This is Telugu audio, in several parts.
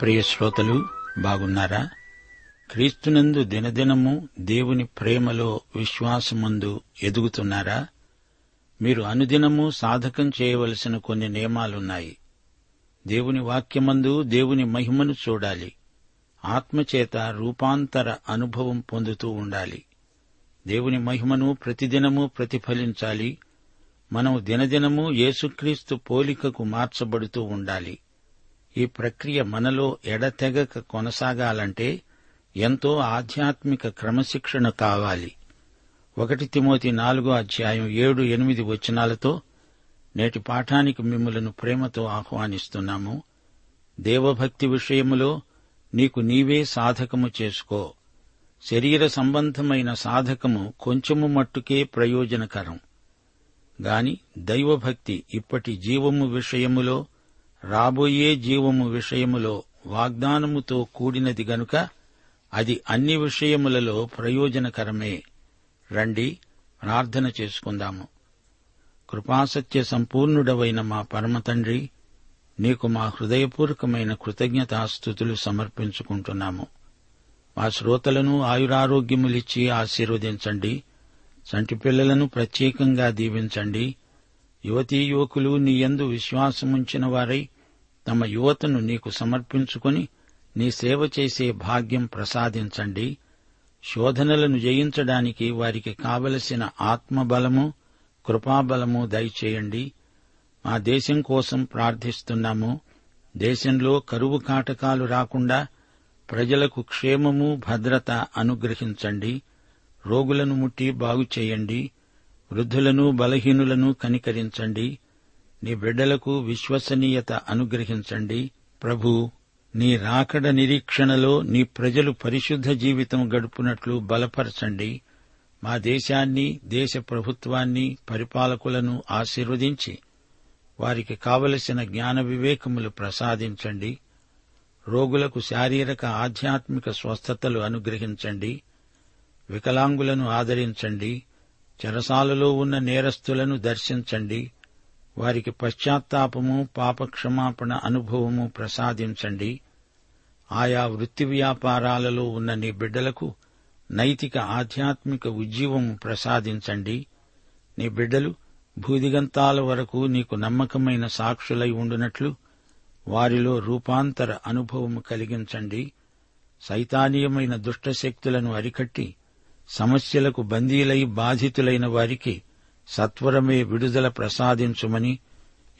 ప్రియ శ్రోతలు బాగున్నారా? క్రీస్తునందు దినదినము దేవుని ప్రేమలో విశ్వాసమందు ఎదుగుతున్నారా? మీరు అనుదినము సాధకం చేయవలసిన కొన్ని నియమాలున్నాయి. దేవుని వాక్యమందు దేవుని మహిమను చూడాలి. ఆత్మచేత రూపాంతర అనుభవం పొందుతూ ఉండాలి. దేవుని మహిమను ప్రతిదినము ప్రతిఫలించాలి. మనం దినదినము యేసుక్రీస్తు పోలికకు మార్చబడుతూ ఉండాలి. ఈ ప్రక్రియ మనలో ఎడతెగక కొనసాగాలంటే ఎంతో ఆధ్యాత్మిక క్రమశిక్షణ కావాలి. ఒకటి తిమోతి నాలుగో అధ్యాయం ఏడు ఎనిమిది వచనాలతో నేటి పాఠానికి మిమ్మలను ప్రేమతో ఆహ్వానిస్తున్నాము. దేవభక్తి విషయములో నీకు నీవే సాధకము చేసుకో. శరీర సంబంధమైన సాధకము కొంచెము మట్టుకే ప్రయోజనకరం. గాని దైవభక్తి ఇప్పటి జీవము విషయములో రాబోయే జీవము విషయములో వాగ్దానముతో కూడినది గనుక అది అన్ని విషయములలో ప్రయోజనకరమే. రండి ప్రార్థన చేసుకుందాము. కృపాసత్య సంపూర్ణుడవైన మా పరమతండ్రి నీకు మా హృదయపూర్వకమైన కృతజ్ఞతాస్థుతులు సమర్పించుకుంటున్నాము. మా శ్రోతలను ఆయురారోగ్యములిచ్చి ఆశీర్వదించండి. చంటి పిల్లలను ప్రత్యేకంగా దీవించండి. యువతీ యువకులు నీయందు విశ్వాసముంచిన వారై తమ యువతను నీకు సమర్పించుకుని నీ సేవ చేసే భాగ్యం ప్రసాదించండి. శోధనలను జయించడానికి వారికి కావలసిన ఆత్మబలము కృపాబలము దయచేయండి. మా దేశం కోసం ప్రార్థిస్తున్నాము. దేశంలో కరువు కాటకాలు రాకుండా ప్రజలకు క్షేమము భద్రత అనుగ్రహించండి. రోగులను ముట్టి బాగు చేయండి వృద్ధులను బలహీనులను కనికరించండి. నీ బిడ్డలకు విశ్వసనీయత అనుగ్రహించండి. ప్రభు నీ రాకడ నిరీక్షణలో నీ ప్రజలు పరిశుద్ధ జీవితం గడుపునట్లు బలపరచండి. మా దేశాన్ని దేశ ప్రభుత్వాన్ని పరిపాలకులను ఆశీర్వదించి వారికి కావలసిన జ్ఞాన వివేకములు ప్రసాదించండి. రోగులకు శారీరక ఆధ్యాత్మిక స్వస్థతలు అనుగ్రహించండి. వికలాంగులను ఆదరించండి. చెరసాలలో ఉన్న నేరస్తులను దర్శించండి. వారికి పశ్చాత్తాపము పాపక్షమాపణ అనుభవము ప్రసాదించండి. ఆయా వృత్తి వ్యాపారాలలో ఉన్న నీ బిడ్డలకు నైతిక ఆధ్యాత్మిక ఉజ్జీవము ప్రసాదించండి. నీ బిడ్డలు భూదిగంతాల వరకు నీకు నమ్మకమైన సాక్షులై ఉండునట్లు వారిలో రూపాంతర అనుభవము కలిగించండి. సైతానీయమైన దుష్టశక్తులను అరికట్టి సమస్యలకు బందీలై బాధితులైన వారికి సత్వరమే విడుదల ప్రసాదించుమని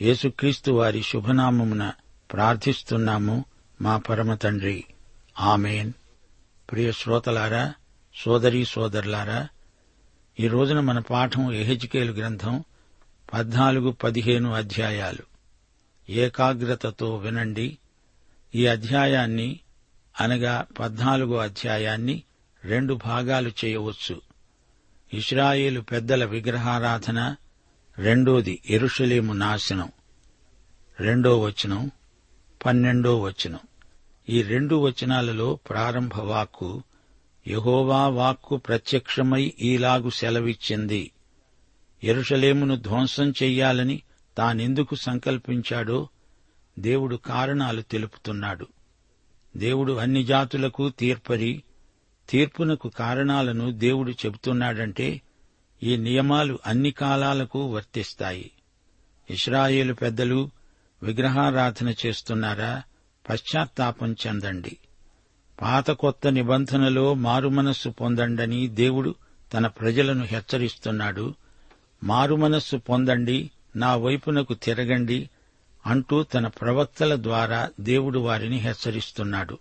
యేసుక్రీస్తు వారి శుభనామమున ప్రార్థిస్తున్నాము మా పరమ తండ్రి. ఆమెన్. ప్రియ శ్రోతలారా సోదరీ సోదరులారా ఈ రోజున మన పాఠం ఎహెజ్కేలు గ్రంథం పద్నాలుగు పదిహేను అధ్యాయాలు. ఏకాగ్రతతో వినండి. ఈ అధ్యాయాన్ని అనగా పద్నాలుగో అధ్యాయాన్ని రెండు భాగాలు చేయవచ్చు. ఇస్రాయేలు పెద్దల విగ్రహారాధన రెండోది ఎరుషలేము నాశనం. రెండో వచనం పన్నెండో వచనం. ఈ రెండు వచనాలలో ప్రారంభ వాక్కు యహోవా వాక్కు ప్రత్యక్షమై ఈలాగు సెలవిచ్చింది. ఎరుషలేమును ధ్వంసం చెయ్యాలని తానెందుకు సంకల్పించాడో దేవుడు కారణాలు తెలుపుతున్నాడు. దేవుడు అన్ని జాతులకు తీర్పరి తీర్పునకు కారణాలను దేవుడు చెబుతున్నాడంటే ఈ నియమాలు అన్ని కాలాలకు వర్తిస్తాయి. ఇస్రాయేలు పెద్దలు విగ్రహారాధన చేస్తున్నారా? పశ్చాత్తాపం చెందండి. పాత కొత్త నిబంధనలో మారుమనస్సు పొందండని దేవుడు తన ప్రజలను హెచ్చరిస్తున్నాడు. మారుమనస్సు పొందండి నా వైపునకు తిరగండి అంటూ తన ప్రవక్తల ద్వారా దేవుడు వారిని హెచ్చరిస్తున్నాడు.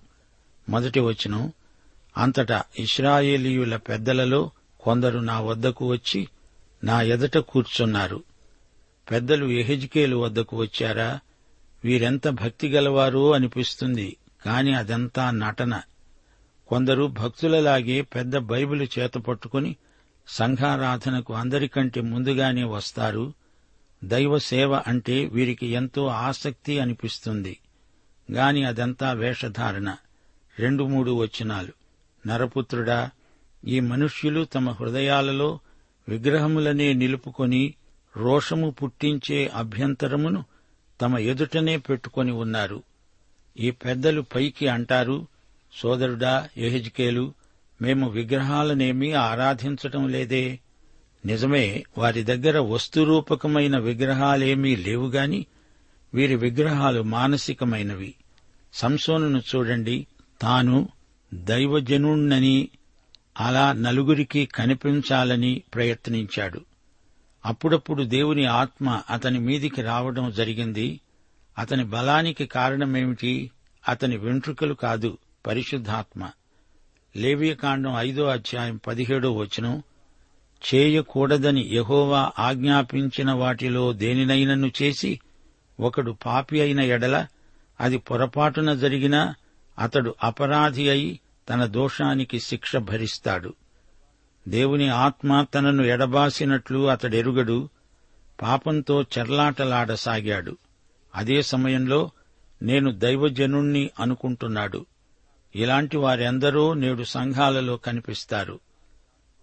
మొదటి వచనం అంతటా ఇస్రాయేలీయుల పెద్దలలో కొందరు నా వద్దకు వచ్చి నా ఎదట కూర్చున్నారు. పెద్దలు ఎహెజ్కేలు వద్దకు వచ్చారా? వీరెంత భక్తి గలవారో అనిపిస్తుంది కాని అదంతా నటన. కొందరు భక్తులలాగే పెద్ద బైబిల్ చేతపట్టుకుని సంఘారాధనకు అందరికంటే ముందుగానే వస్తారు. దైవ సేవ అంటే వీరికి ఎంతో ఆసక్తి అనిపిస్తుంది గాని అదంతా వేషధారణ. రెండు మూడు వచనాలు. నరపుత్రుడా ఈ మనుష్యులు తమ హృదయాలలో విగ్రహములనే నిలుపుకొని రోషము పుట్టించే అభ్యంతరమును తమ ఎదుటనే పెట్టుకొని ఉన్నారు. ఈ పెద్దలు పైకి అంటారు సోదరుడా ఎహెజ్కేలు మేము విగ్రహాలనేమీ ఆరాధించటం లేదే. నిజమే వారి దగ్గర వస్తురూపకమైన విగ్రహాలేమీ లేవుగాని వీరి విగ్రహాలు మానసికమైనవి. సంసోనును చూడండి తాను దైవజనుణ్ణని అలా నలుగురికి కనిపించాలని ప్రయత్నించాడు. అప్పుడప్పుడు దేవుని ఆత్మ అతని మీదికి రావడం జరిగింది. అతని బలానికి కారణమేమిటి? అతని వెంట్రుకలు కాదు పరిశుద్ధాత్మ. లేవియకాండం ఐదో అధ్యాయం పదిహేడో వచనం చేయకూడదని యహోవా ఆజ్ఞాపించిన వాటిలో దేనినైనను చేసి ఒకడు పాపి అయిన ఎడల అది పొరపాటున జరిగినా అతడు అపరాధి అయి తన దోషానికి శిక్ష భరిస్తాడు. దేవుని ఆత్మ తనను ఎడబాసినట్లు అతడెరుగడు పాపంతో చెర్లాటలాడసాగాడు. అదే సమయంలో నేను దైవజనుణ్ణి అనుకుంటున్నాడు. ఇలాంటి వారెందరో నేడు సంఘాలలో కనిపిస్తారు.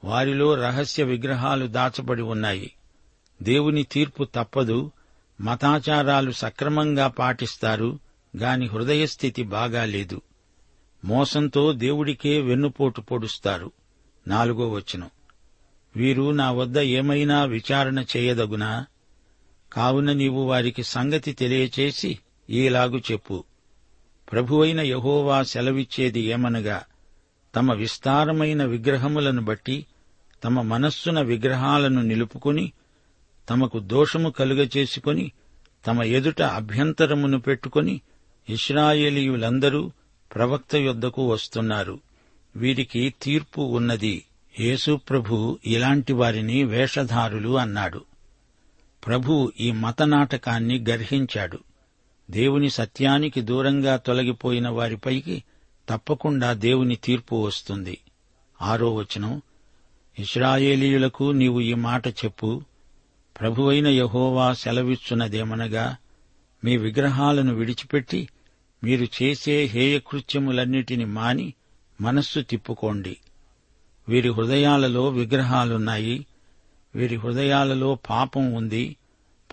వారిలో రహస్య విగ్రహాలు దాచబడి ఉన్నాయి. దేవుని తీర్పు తప్పదు మతాచారాలు సక్రమంగా పాటిస్తారు గాని హృదయస్థితి బాగాలేదు మోసంతో దేవుడికే వెన్నుపోటు పొడుస్తారు. నాలుగో వచనం. వీరు నా వద్ద ఏమైనా విచారణ చేయదగునా? కావున నీవు వారికి సంగతి తెలియచేసి ఈలాగు చెప్పు. ప్రభువైన యహోవా సెలవిచ్చేది ఏమనగా తమ విస్తారమైన విగ్రహములను బట్టి తమ మనస్సున విగ్రహాలను నిలుపుకుని తమకు దోషము కలుగచేసుకొని తమ ఎదుట అభ్యంతరమును పెట్టుకొని ఇస్రాయేలీయులందరూ ప్రవక్త యొద్దకు వస్తున్నారు. వీరికి తీర్పు ఉన్నది. యేసుప్రభు ఇలాంటి వారిని వేషధారులు అన్నాడు. ప్రభు ఈ మత నాటకాన్ని గర్హించాడు. దేవుని సత్యానికి దూరంగా తొలగిపోయిన వారిపైకి తప్పకుండా దేవుని తీర్పు వస్తుంది. ఆరో వచనం ఇస్రాయేలీయులకు నీవు ఈ మాట చెప్పు. ప్రభువైన యహోవా సెలవిచ్చున్నదేమనగా మీ విగ్రహాలను విడిచిపెట్టి మీరు చేసే హేయకృత్యములన్నిటిని మాని మనస్సు తిప్పుకోండి. వీరి హృదయాలలో విగ్రహాలున్నాయి. వీరి హృదయాలలో పాపం ఉంది.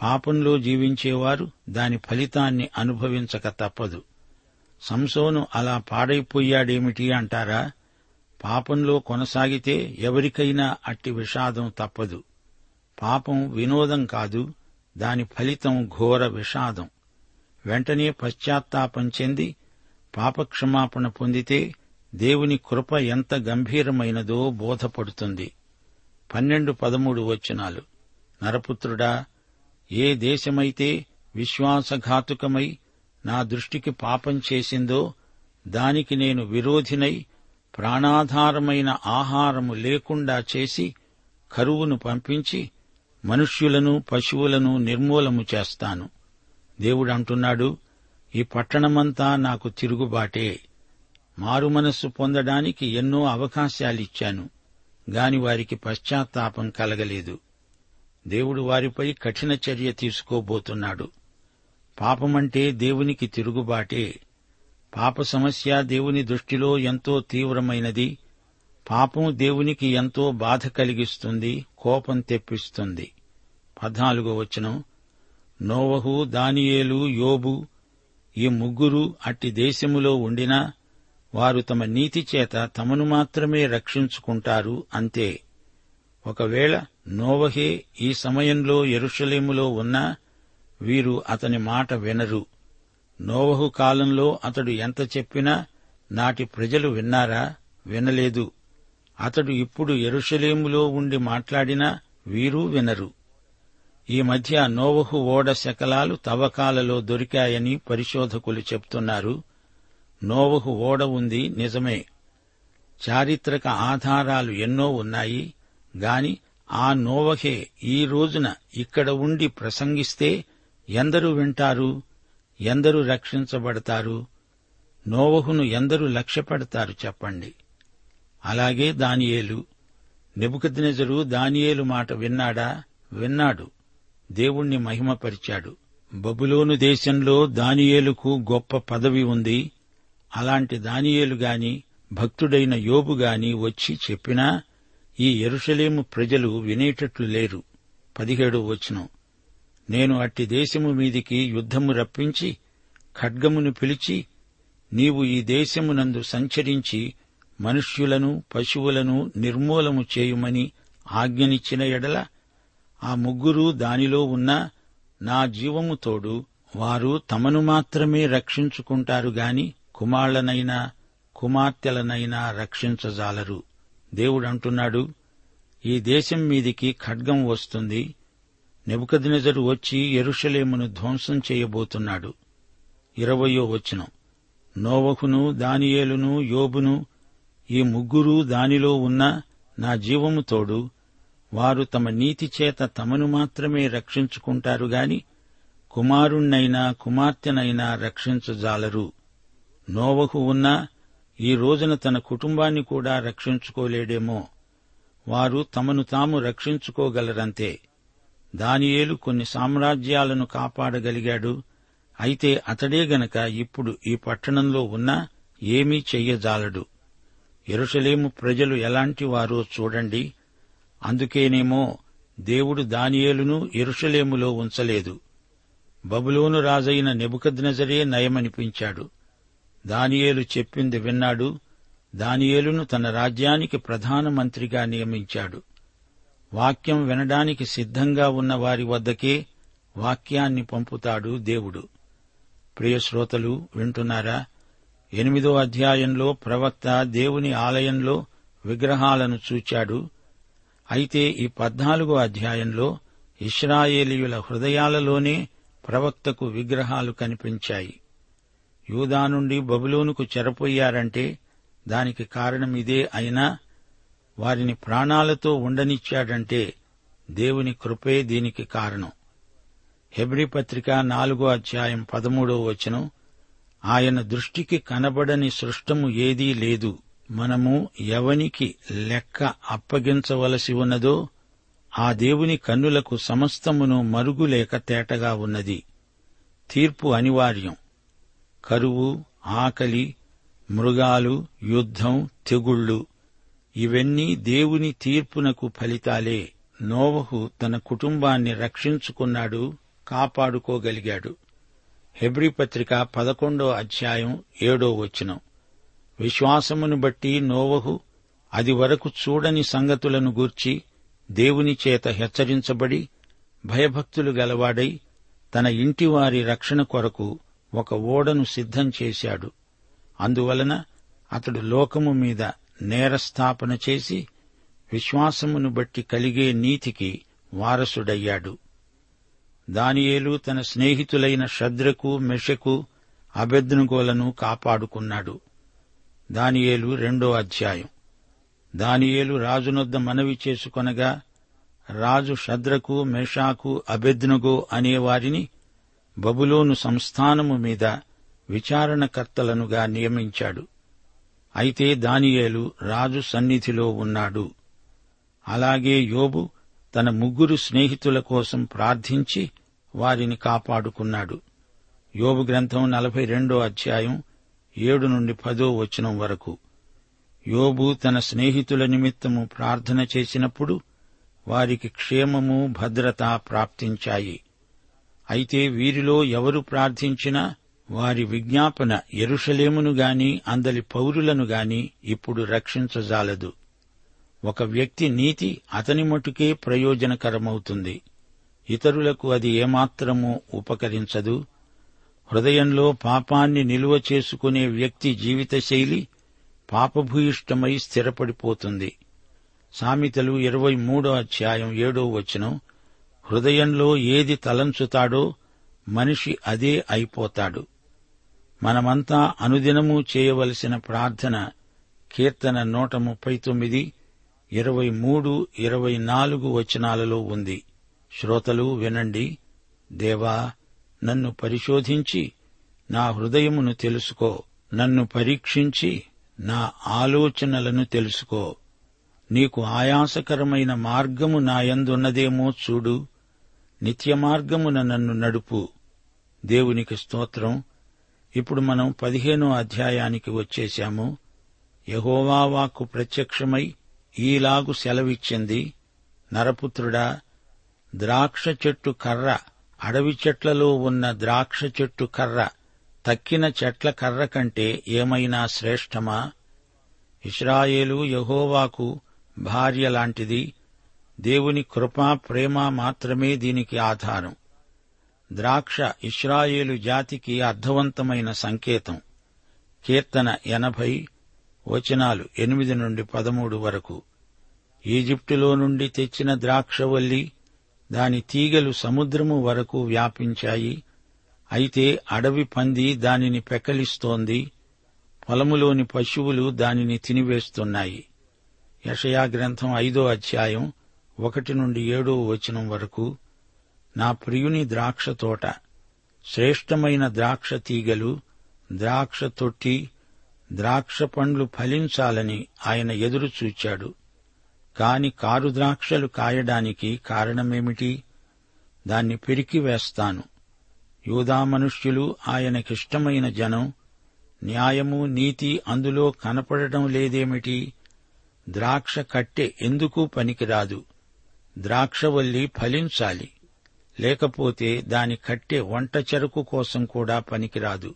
పాపంలో జీవించేవారు దాని ఫలితాన్ని అనుభవించక తప్పదు. సంసోను అలా పాడైపోయాడేమిటి అంటారా? పాపంలో కొనసాగితే ఎవరికైనా అట్టి విషాదం తప్పదు. పాపం వినోదం కాదు దాని ఫలితం ఘోర విషాదం. వెంటనే పశ్చాత్తాపం చెంది పాపక్షమాపణ పొందితే దేవుని కృప ఎంత గంభీరమైనదో బోధపడుతుంది. పన్నెండు పదమూడు వచనాలు. నరపుత్రుడా ఏ దేశమైతే విశ్వాసఘాతుకమై నా దృష్టికి పాపం చేసిందో దానికి నేను విరోధినై ప్రాణాధారమైన ఆహారము లేకుండా చేసి కరువును పంపించి మనుష్యులను పశువులను నిర్మూలము చేస్తాను. దేవుడు అంటున్నాడు ఈ పట్టణమంతా నాకు తిరుగుబాటే. మారుమనస్సు పొందడానికి ఎన్నో అవకాశాలిచ్చాను గాని వారికి పశ్చాత్తాపం కలగలేదు. దేవుడు వారిపై కఠిన చర్య తీసుకోబోతున్నాడు. పాపమంటే దేవునికి తిరుగుబాటే. పాప సమస్య దేవుని దృష్టిలో ఎంతో తీవ్రమైనది. పాపం దేవునికి ఎంతో బాధ కలిగిస్తుంది కోపం తెప్పిస్తుంది. పద్నాలుగో వచనం. నోవహు దానియేలు యోబు ఈ ముగ్గురు అట్టి దేశములో ఉండినా వారు తమ నీతి చేత తమను మాత్రమే రక్షించుకుంటారు అంతే. ఒకవేళ నోవహే ఈ సమయంలో ఎరుషలేములో ఉన్నా వీరు అతని మాట వినరు. నోవహు కాలంలో అతడు ఎంత చెప్పినా నాటి ప్రజలు విన్నారా? వినలేదు. అతడు ఇప్పుడు ఎరుషలేములో ఉండి మాట్లాడినా వీరూ వినరు. ఈ మధ్య నోవహు ఓడ శకలాలు తవ్వకాలలో దొరికాయని పరిశోధకులు చెప్తున్నారు. నోవహు ఓడ ఉంది నిజమే. చారిత్రక ఆధారాలు ఎన్నో ఉన్నాయి. గాని ఆ నోవహే ఈ రోజున ఇక్కడ ఉండి ప్రసంగిస్తే ఎందరు వింటారు? ఎందరు రక్షించబడతారు? నోవహును ఎందరు లక్ష్యపెడతారు చెప్పండి. అలాగే దానియేలు. నెబుకద్నెజరు దానియేలు మాట విన్నాడా? విన్నాడు. దేవుణ్ణి మహిమపరిచాడు. బబులోను దేశంలో దానియేలుకు గొప్ప పదవి ఉంది. అలాంటి దానియేలు గాని భక్తుడైన యోబు గాని వచ్చి చెప్పినా ఈ ఎరుషలేము ప్రజలు వినేటట్లు లేరు. పదిహేడు వచనం. నేను అట్టి దేశము మీదికి యుద్ధము రప్పించి ఖడ్గమును పిలిచి నీవు ఈ దేశమునందు సంచరించి మనుష్యులను పశువులను నిర్మూలము చేయుమని ఆజ్ఞనిచ్చిన ఎడల ఆ ముగ్గురు దానిలో ఉన్న నా జీవము తోడు వారు తమను మాత్రమే రక్షించుకుంటారు గాని కుమాళ్ళనైనా కుమార్తెలనైనా రక్షించజాలరు. దేవుడంటున్నాడు ఈ దేశం మీదికి ఖడ్గం వస్తుంది. నెబుకద్నెజరు వచ్చి ఎరుషలేమును ధ్వంసం చేయబోతున్నాడు. ఇరవయో వచనం. నోవహును దానియేలును యోబును ఈ ముగ్గురు దానిలో ఉన్న నా జీవము తోడు వారు తమ నీతి చేత తమను మాత్రమే రక్షించుకుంటారు గాని కుమారుణ్ణైనా కుమార్తెనైనా రక్షించజాలరు. నోవహు ఉన్నా ఈ రోజున తన కుటుంబాన్ని కూడా రక్షించుకోలేడేమో. వారు తమను తాము రక్షించుకోగలరంతే. దానియేలు కొన్ని సామ్రాజ్యాలను కాపాడగలిగాడు. అయితే అతడే గనక ఇప్పుడు ఈ పట్టణంలో ఉన్నా ఏమీ చెయ్యజాలడు. ఎరుషలేము ప్రజలు ఎలాంటి వారో చూడండి. అందుకేనేమో దేవుడు దానియేలును ఎరుషలేములో ఉంచలేదు. బబులోను రాజైన నెబుకద్నజరే నయమనిపించాడు. దానియేలు చెప్పింది విన్నాడు. దానియేలును తన రాజ్యానికి ప్రధానమంత్రిగా నియమించాడు. వాక్యం వినడానికి సిద్ధంగా ఉన్న వారి వద్దకే వాక్యాన్ని పంపుతాడు దేవుడు. ప్రియశ్రోతలు వింటున్నారా? ఎనిమిదో అధ్యాయంలో ప్రవక్త దేవుని ఆలయంలో విగ్రహాలను చూచాడు. అయితే ఈ పద్నాలుగో అధ్యాయంలో ఇస్రాయేలీయుల హృదయాలలోనే ప్రవక్తకు విగ్రహాలు కనిపించాయి. యూదా నుండి బబులోనుకు చెరపోయారంటే దానికి కారణం ఇదే అయినా వారిని ప్రాణాలతో ఉండనిచ్చాడంటే దేవుని కృపే దీనికి కారణం. హెబ్రి పత్రిక నాలుగో అధ్యాయం పదమూడో వచనం ఆయన దృష్టికి కనబడని సృష్టము ఏదీ లేదు. మనము ఎవనికి లెక్క అప్పగించవలసి ఉన్నదో ఆ దేవుని కన్నులకు సమస్తమును మరుగులేక తేటగా ఉన్నది. తీర్పు అనివార్యం. కరువు ఆకలి మృగాలు యుద్ధం తెగుళ్ళు ఇవన్నీ దేవుని తీర్పునకు ఫలితాలే. నోవహు తన కుటుంబాన్ని రక్షించుకున్నాడు కాపాడుకోగలిగాడు. హెబ్రి పత్రిక పదకొండో అధ్యాయం ఏడో వచనం. విశ్వాసమును బట్టి నోవహు అది వరకు చూడని సంగతులను గూర్చి దేవుని చేత హెచ్చరించబడి భయభక్తులు గలవాడై తన ఇంటివారి రక్షణ కొరకు ఒక ఓడను సిద్ధం చేశాడు. అందువలన అతడు లోకము మీద నేరస్థాపన చేసి విశ్వాసమును బట్టి కలిగే నీతికి వారసుడయ్యాడు. దానియేలు తన స్నేహితులైన శద్రకు మెషకు అభెద్నుగోలను కాపాడుకున్నాడు. దానియేలు రెండో అధ్యాయం. దానియేలు రాజునొద్ద మనవి చేసుకొనగా రాజు షద్రకు మేషాకు అబెద్నుగో అనేవారిని బబులోను సంస్థానము మీద విచారణకర్తలనుగా నియమించాడు. అయితే దానియేలు రాజు సన్నిధిలో ఉన్నాడు. అలాగే యోబు తన ముగ్గురు స్నేహితుల కోసం ప్రార్థించి వారిని కాపాడుకున్నాడు. యోబు గ్రంథం నలభై రెండో అధ్యాయం ఏడు నుండి పదో వచనం వరకు. యోబు తన స్నేహితుల నిమిత్తము ప్రార్థన చేసినప్పుడు వారికి క్షేమము భద్రత ప్రాప్తించాయి. అయితే వీరిలో ఎవరు ప్రార్థించినా వారి విజ్ఞాపన ఎరుషలేమును గాని అందలి పౌరులను గాని ఇప్పుడు రక్షించజాలదు. ఒక వ్యక్తి నీతి అతని మటుకే ప్రయోజనకరమవుతుంది. ఇతరులకు అది ఏమాత్రమూ ఉపకరించదు. హృదయంలో పాపాన్ని నిలువ చేసుకునే వ్యక్తి జీవిత శైలి పాపభూయిష్టమై స్థిరపడిపోతుంది. సామెతలు ఇరవై మూడో అధ్యాయం ఏడో వచనం హృదయంలో ఏది తలంచుతాడో మనిషి అదే అయిపోతాడు. మనమంతా అనుదినము చేయవలసిన ప్రార్థన కీర్తన నూట ముప్పై తొమ్మిది ఇరవై మూడు ఇరవై నాలుగు వచనాలలో ఉంది. శ్రోతలు వినండి. దేవా నన్ను పరిశోధించి నా హృదయమును తెలుసుకో. నన్ను పరీక్షించి నా ఆలోచనలను తెలుసుకో. నీకు ఆయాసకరమైన మార్గము నాయందున్నదేమో చూడు. నిత్యమార్గమున నన్ను నడుపు. దేవునికి స్తోత్రం. ఇప్పుడు మనం పదిహేనో అధ్యాయానికి వచ్చేశాము. యహోవా వాక్కు ప్రత్యక్షమై ఈలాగు సెలవిచ్చింది. నరపుత్రుడా ద్రాక్ష చెట్టు కర్ర అడవి చెట్లలో ఉన్న ద్రాక్ష చెట్టు కర్ర తక్కిన చెట్ల కర్ర కంటే ఏమైనా శ్రేష్టమా? ఇస్రాయేలు యహోవాకు భార్య లాంటిది. దేవుని కృపా ప్రేమ మాత్రమే దీనికి ఆధారం. ద్రాక్ష ఇస్రాయేలు జాతికి అర్థవంతమైన సంకేతం. కీర్తన ఎనభై వచనాలు ఎనిమిది నుండి పదమూడు వరకు. ఈజిప్టులో నుండి తెచ్చిన ద్రాక్షవల్లి దాని తీగలు సముద్రము వరకు వ్యాపించాయి. అయితే అడవి పంది దానిని పెకలిస్తోంది. పొలములోని పశువులు దానిని తినివేస్తున్నాయి. యషయా గ్రంథం ఐదో అధ్యాయం ఒకటి నుండి ఏడో వచనం వరకు నా ప్రియుని ద్రాక్ష తోట శ్రేష్టమైన ద్రాక్ష తీగలు ద్రాక్ష తొట్టి ద్రాక్ష పండ్లు ఫలించాలని ఆయన ఎదురు చూచాడు. కాని కారు ద్రాక్షలు కాయడానికి కారణమేమిటి? దాన్ని పెరికివేస్తాను యూదా మనుష్యులు ఆయనకిష్టమైన జనం న్యాయము నీతి అందులో కనపడటం లేదేమిటి? ద్రాక్ష కట్టె ఎందుకు పనికిరాదు? ద్రాక్షవల్లి ఫలించాలి. లేకపోతే దాని కట్టె వంట చెరకు కోసం కూడా పనికిరాదు.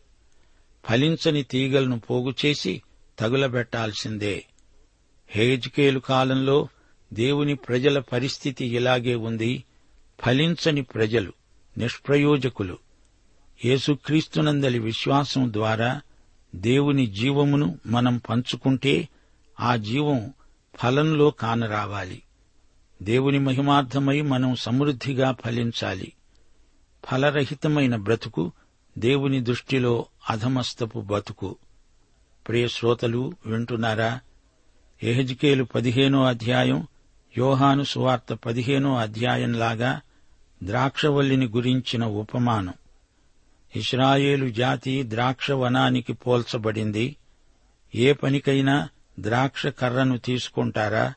ఫలించని తీగలను పోగుచేసి తగులబెట్టాల్సిందే. హేజ్కేలు కాలంలో దేవుని ప్రజల పరిస్థితి ఇలాగే ఉంది. ఫలించని ప్రజలు నిష్ప్రయోజకులు. యేసుక్రీస్తునందలి విశ్వాసం ద్వారా దేవుని జీవమును మనం పంచుకుంటే ఆ జీవం ఫలంలో కానరావాలి. దేవుని మహిమార్థమై మనం సమృద్ధిగా ఫలించాలి. ఫలరహితమైన బ్రతుకు దేవుని దృష్టిలో అధమస్తపు బతుకు. ప్రియ శ్రోతలు వింటున్నారా? ఎహజ్కేలు పదిహేనో అధ్యాయం యోహాను సువార్త పదిహేనో అధ్యాయంలాగా ద్రాక్షవల్లిని గురించిన ఉపమానం. ఇస్రాయేలు జాతి ద్రాక్షవనానికి పోల్చబడింది. ఏ పనికైనా ద్రాక్ష కర్రను తీసుకుంటారా?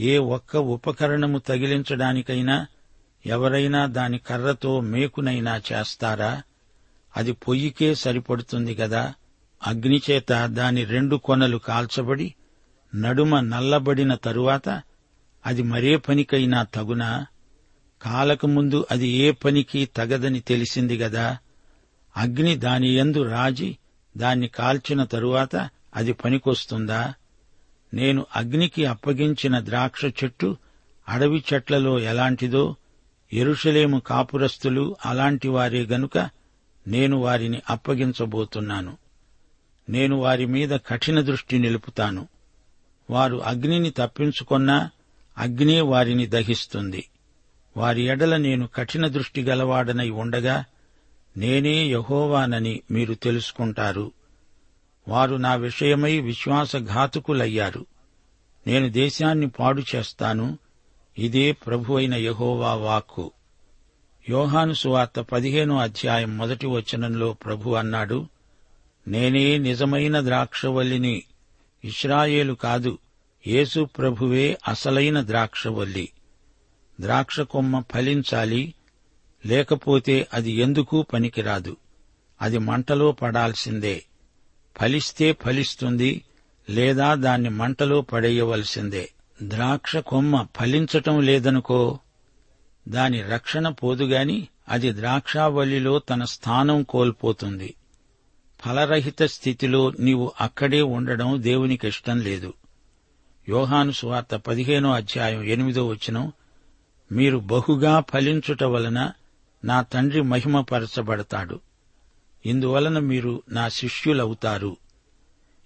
ఏ ఒక్క ఉపకరణము తగిలించడానికైనా ఎవరైనా దాని కర్రతో మేకునైనా చేస్తారా? అది పొయ్యికే సరిపడుతుంది గదా? అగ్నిచేత దాని రెండు కొనలు కాల్చబడి నడుమ నల్లబడిన తరువాత అది మరే పనికైనా తగునా? కాలకముందు అది ఏ పనికి తగదని తెలిసింది గదా? అగ్ని దాని యందు రాజి దాన్ని కాల్చిన తరువాత అది పనికొస్తుందా? నేను అగ్నికి అప్పగించిన ద్రాక్ష చెట్టు అడవి చెట్లలో ఎలాంటిదో ఎరుషలేము కాపురస్తులు అలాంటి వారే గనుక నేను వారిని అప్పగించబోతున్నాను. నేను వారి మీద కఠిన దృష్టి నిలుపుతాను. వారు అగ్నిని తప్పించుకున్నా అగ్నే వారిని దహిస్తుంది. వారి ఎడల నేను కఠిన దృష్టి గలవాడనై ఉండగా నేనే యహోవానని మీరు తెలుసుకుంటారు. వారు నా విషయమై విశ్వాసఘాతుకులయ్యారు. నేను దేశాన్ని పాడు చేస్తాను. ఇదే ప్రభువైన యహోవా వాక్కు. యోహాను సువార్త పదిహేనో అధ్యాయం మొదటి వచనంలో ప్రభు అన్నాడు నేనే నిజమైన ద్రాక్షవల్లిని ఇస్రాయేలు కాదు యేసు ప్రభువే అసలైన ద్రాక్షవల్లి. ద్రాక్ష కొమ్మ ఫలించాలి లేకపోతే అది ఎందుకు పనికిరాదు. అది మంటలో పడాల్సిందే. ఫలిస్తే ఫలిస్తుంది లేదా దాన్ని మంటలో పడేయవలసిందే. ద్రాక్ష కొమ్మ ఫలించటం లేదనుకో దాని రక్షణ పోదుగాని అది ద్రాక్షావల్లిలో తన స్థానం కోల్పోతుంది. ఫలరహిత స్థితిలో నీవు అక్కడే ఉండడం దేవునికి ఇష్టం లేదు. యోహాను సువార్త పదిహేనో అధ్యాయం ఎనిమిదో వచనం మీరు బహుగా ఫలించుట వలన నా తండ్రి మహిమపరచబడతాడు. ఇందువలన మీరు నా శిష్యులవుతారు.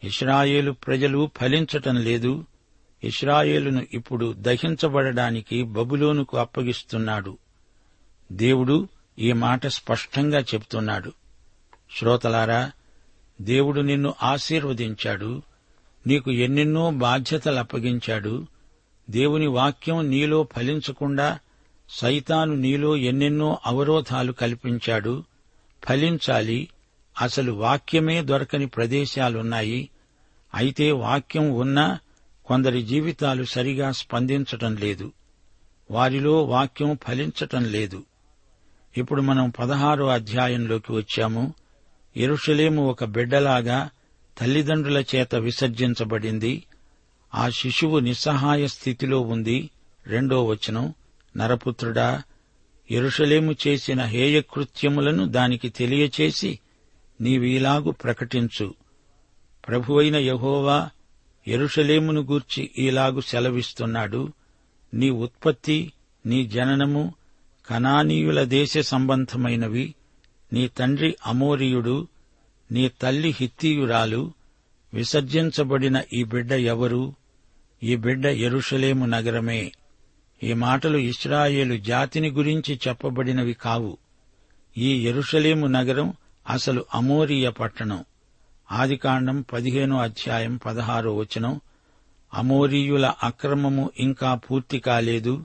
ఇస్రాయేలు ప్రజలు ఫలించటం లేదు. ఇస్రాయేలును ఇప్పుడు దహించబడడానికి బబులోనుకు అప్పగిస్తున్నాడు. దేవుడు ఈ మాట స్పష్టంగా చెప్తున్నాడు శ్రోతలారా దేవుడు నిన్ను ఆశీర్వదించాడు. నీకు ఎన్నెన్నో బాధ్యతలు అప్పగించాడు. దేవుని వాక్యం నీలో ఫలించకుండా సైతాను నీలో ఎన్నెన్నో అవరోధాలు కల్పించాడు. ఫలించాలి. అసలు వాక్యమే దొరకని ప్రదేశాలున్నాయి. అయితే వాక్యం ఉన్నా కొందరి జీవితాలు సరిగా స్పందించటం లేదు. వారిలో వాక్యం ఫలించటం లేదు. ఇప్పుడు మనం పదహారో అధ్యాయంలోకి వచ్చాము. ఎరుషలేము ఒక బిడ్డలాగా తల్లిదండ్రుల చేత విసర్జించబడింది. ఆ శిశువు నిస్సహాయ స్థితిలో ఉంది. రెండో వచనం నరపుత్రుడా ఎరుషలేము చేసిన హేయకృత్యములను దానికి తెలియచేసి నీవీలాగు ప్రకటించు. ప్రభువైన యహోవా ఎరుషలేమును గూర్చి ఈలాగు సెలవిస్తున్నాడు. నీ ఉత్పత్తి నీ జననము కనానీయుల దేశ సంబంధమైనవి. నీ తండ్రి అమోరియుడు నీ తల్లి హిత్తీయురాలు విసర్జించబడిన ఈ బిడ్డ ఎవరు? ఈ బిడ్డ ఎరుషలేము నగరమే. ఈ మాటలు ఇస్రాయేలు జాతిని గురించి చెప్పబడినవి కావు. ఈ ఎరుషలేము నగరం అసలు అమోరియ పట్టణం. ఆదికాండం పదిహేనో అధ్యాయం పదహారో వచనం. అమోరీయుల అక్రమము ఇంకా పూర్తి కాలేదు.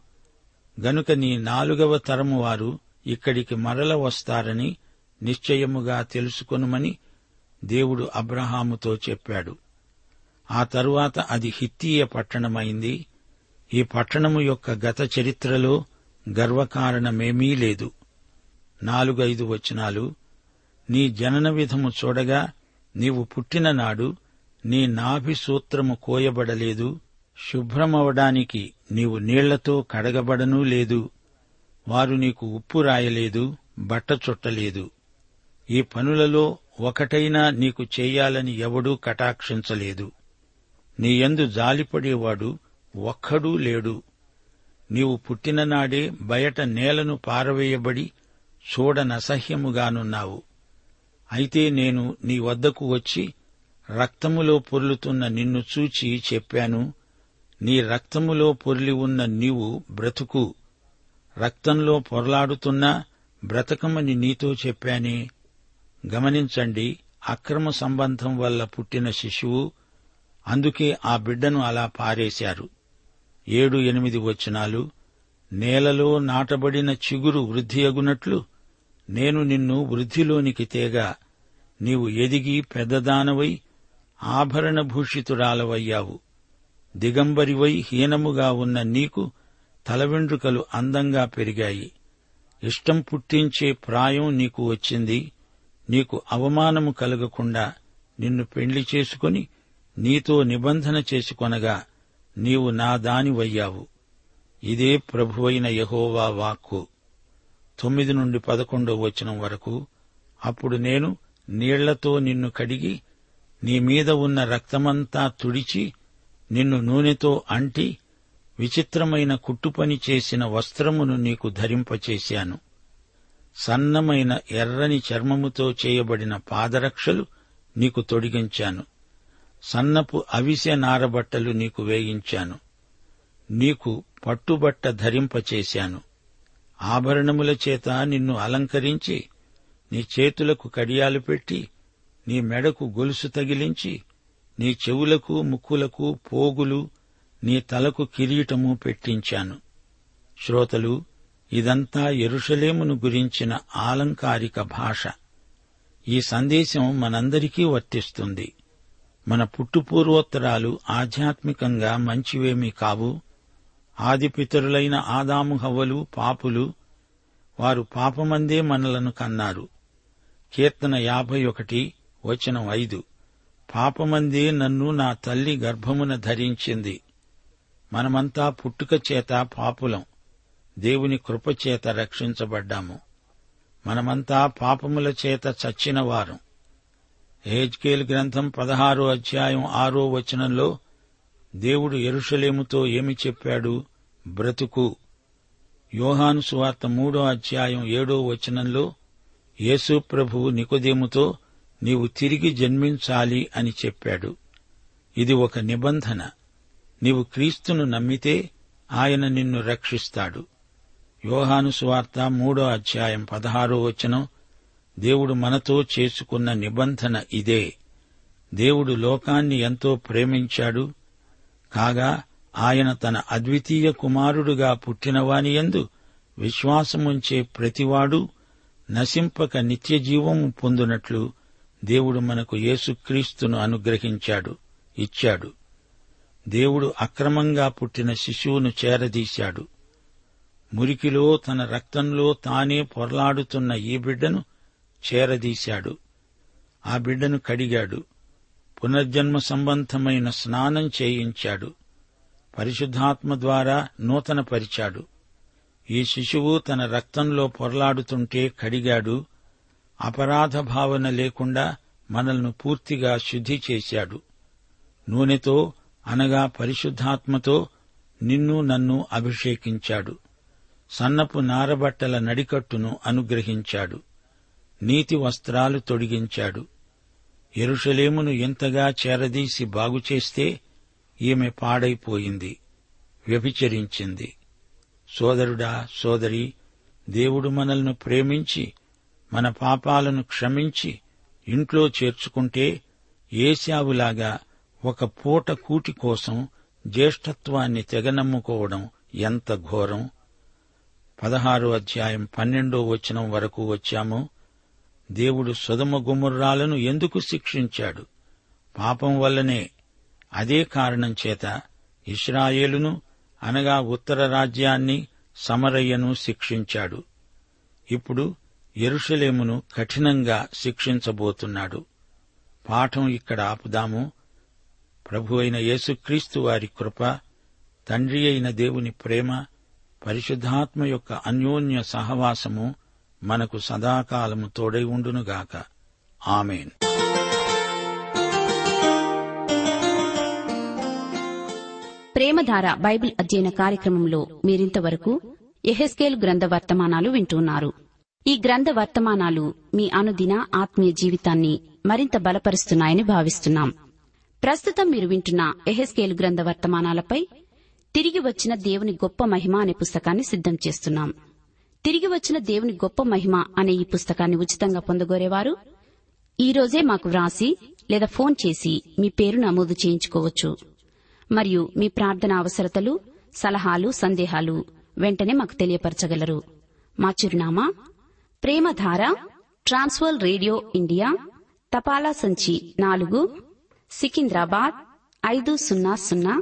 గనుక నీ నాలుగవ తరము వారు ఇక్కడికి మరల వస్తారని నిశ్చయముగా తెలుసుకొనుమని దేవుడు అబ్రహాముతో చెప్పాడు. ఆ తరువాత అది హిత్తీయ పట్టణమైంది. ఈ పట్టణము యొక్క గత చరిత్రలో గర్వకారణమేమీ లేదు. నాలుగైదు వచనాలు. నీ జనన విధము చూడగా నీవు పుట్టిన నాడు నీ నాభి సూత్రము కోయబడలేదు. శుభ్రమవడానికి నీవు నీళ్ళతో కడగబడనూ లేదు. వారు నీకు ఉప్పు రాయలేదు బట్ట చుట్టలేదు. ఈ పనులలో ఒకటైనా నీకు చేయాలని ఎవడూ కటాక్షించలేదు. నీయందు జాలిపడేవాడు ఒక్కడూ లేడు. నీవు పుట్టిననాడే బయట నేలను పారవేయబడి చూడనసహ్యముగానున్నావు అయితే నేను నీ వద్దకు వచ్చి రక్తములో పొర్లుతున్న నిన్ను చూచి చెప్పాను నీ రక్తములో పొర్లి ఉన్న నీవు బ్రతుకు. రక్తంలో పొరలాడుతున్నా బ్రతకమని నీతో చెప్పానే గమనించండి అక్రమ సంబంధం వల్ల పుట్టిన శిశువు అందుకే ఆ బిడ్డను అలా పారేశారు. ఏడు ఎనిమిది వచనాలు నేలలో నాటబడిన చిగురు వృద్ధియగునట్లు నేను నిన్ను వృద్ధిలోనికి తేగా నీవు ఎదిగి పెద్దదానవై ఆభరణభూషితురాలవయ్యావు దిగంబరివై హీనముగా ఉన్న నీకు తలవెండ్రుకలు అందంగా పెరిగాయి. ఇష్టం పుట్టించే ప్రాయం నీకు వచ్చింది. నీకు అవమానము కలగకుండా నిన్ను పెండ్లి చేసుకుని నీతో నిబంధన చేసుకొనగా నీవు నా దానివయ్యావు. ఇదే ప్రభువైన యహోవా వాక్కు. తొమ్మిది నుండి పదకొండో వచనం వరకు అప్పుడు నేను నీళ్ళతో నిన్ను కడిగి నీ మీద ఉన్న రక్తమంతా తుడిచి నిన్ను నూనెతో అంటి విచిత్రమైన కుట్టుపని చేసిన వస్త్రమును నీకు ధరింపచేశాను. సన్నమైన ఎర్రని చర్మముతో చేయబడిన పాదరక్షలు నీకు తొడిగించాను. సన్నపు అవిసె నారబట్టలు నీకు వేయించాను. నీకు పట్టుబట్ట ధరింపచేశాను. ఆభరణముల చేత నిన్ను అలంకరించి నీ చేతులకు కడియాలు పెట్టి నీ మెడకు గొలుసు తగిలించి నీ చెవులకు ముక్కులకు పోగులు నీ తలకు కిరీటము పెట్టించాను. శ్రోతలు ఇదంతా ఎరుషలేమును గురించిన ఆలంకారిక భాష. ఈ సందేశం మనందరికీ వర్తిస్తుంది. మన పుట్టుపూర్వోత్తరాలు ఆధ్యాత్మికంగా మంచివేమీ కావు. ఆదిపితరులైన ఆదాము హవ్వలు పాపులు వారు పాపమందే మనలను కన్నారు. కీర్తన యాభై ఒకటి వచనం ఐదు. పాపమందే నన్ను నా తల్లి గర్భమున ధరించింది. మనమంతా పుట్టుక చేత పాపులం. దేవుని కృపచేత రక్షించబడ్డాము. మనమంతా పాపముల చేత చచ్చినవారు. హేజ్కేల్ గ్రంథం పదహారో అధ్యాయం ఆరో వచనంలో దేవుడు ఎరుషలేముతో ఏమి చెప్పాడు? బ్రతుకు. యోహాను సువార్త మూడో అధ్యాయం ఏడో వచనంలో యేసు ప్రభువు నికోదేముతో నీవు తిరిగి జన్మించాలి అని చెప్పాడు. ఇది ఒక నిబంధన. నీవు క్రీస్తును నమ్మితే ఆయన నిన్ను రక్షిస్తాడు. యోహాను సువార్త మూడో అధ్యాయం పదహారో వచనం దేవుడు మనతో చేసుకున్న నిబంధన ఇదే. దేవుడు లోకాన్ని ఎంతో ప్రేమించాడు. కాగా ఆయన తన అద్వితీయ కుమారుడుగా పుట్టినవాని యందు విశ్వాసముంచే ప్రతివాడు నశింపక నిత్యజీవం పొందునట్లు దేవుడు మనకు యేసుక్రీస్తును అనుగ్రహించాడు ఇచ్చాడు. దేవుడు అక్రమంగా పుట్టిన శిశువును చేరదీశాడు. మురికిలో తన రక్తంలో తానే పొర్లాడుతున్న ఈ బిడ్డను చేరదీశాడు. ఆ బిడ్డను కడిగాడు. పునర్జన్మ సంబంధమైన స్నానం చేయించాడు. పరిశుద్ధాత్మ ద్వారా నూతనపరిచాడు. ఈ శిశువు తన రక్తంలో పొరలాడుతుంటే కడిగాడు. అపరాధ భావన లేకుండా మనల్ని పూర్తిగా శుద్ధి చేశాడు. నూనెతో అనగా పరిశుద్ధాత్మతో నిన్ను నన్ను అభిషేకించాడు. సన్నపు నారబట్టల నడికట్టును అనుగ్రహించాడు. నీతి వస్త్రాలు తొడిగించాడు. ఎరుషలేమును ఎంతగా చేరదీసి బాగుచేస్తే ఈమె పాడైపోయింది వ్యభిచరించింది. సోదరుడా సోదరి దేవుడు మనల్ని ప్రేమించి మన పాపాలను క్షమించి ఇంట్లో చేర్చుకుంటే ఏశావులాగా ఒక పూట కూటి కోసం జ్యేష్ఠత్వాన్ని తెగనమ్ముకోవడం ఎంత ఘోరం. పదహారో అధ్యాయం పన్నెండో వచనం వరకు వచ్చాము. దేవుడు సుధమ గుముర్రాలను ఎందుకు శిక్షించాడు? పాపం వల్లనే. అదే కారణం చేత ఇస్రాయేలును అనగా ఉత్తర రాజ్యాన్ని సమరయ్యను శిక్షించాడు. ఇప్పుడు ఎరుషలేమును కఠినంగా శిక్షించబోతున్నాడు. పాఠం ఇక్కడ ఆపుదాము. ప్రభు అయిన యేసుక్రీస్తు వారి కృప తండ్రి అయిన దేవుని ప్రేమ పరిశుద్ధాత్మ యొక్క అన్యోన్య సహవాసము మనకు సదాకాలము తోడై ఉండునుగాక. ఆమెన్. ప్రేమధార బైబిల్ అధ్యయన కార్యక్రమంలో మీరింతవరకు ఎహెస్కేల్ గ్రంథ వర్తమానాలు వింటున్నారు. ఈ గ్రంథ వర్తమానాలు మీ అనుదిన ఆత్మీయ జీవితాన్ని మరింత బలపరుస్తున్నాయని భావిస్తున్నాం. ప్రస్తుతం మీరు వింటున్న ఎహెస్కేల్ గ్రంథ వర్తమానాలపై తిరిగి వచ్చిన దేవుని గొప్ప మహిమ అనే పుస్తకాన్ని సిద్ధం చేస్తున్నాం. తిరిగి వచ్చిన దేవుని గొప్ప మహిమ అనే ఈ పుస్తకాన్ని ఉచితంగా పొందగోరేవారు. ఈ రోజే మాకు వ్రాసి లేదా ఫోన్ చేసి మీ పేరు నమోదు చేయించుకోవచ్చు. మరియు మీ ప్రార్థన అవసరతలు సలహాలు సందేహాలు వెంటనే మాకు తెలియపరచగలరు. మా చిరునామా ప్రేమధార ట్రాన్స్వర్ రేడియో ఇండియా తపాలా సంచి నాలుగు సికింద్రాబాద్ ఐదు సున్నా సున్నా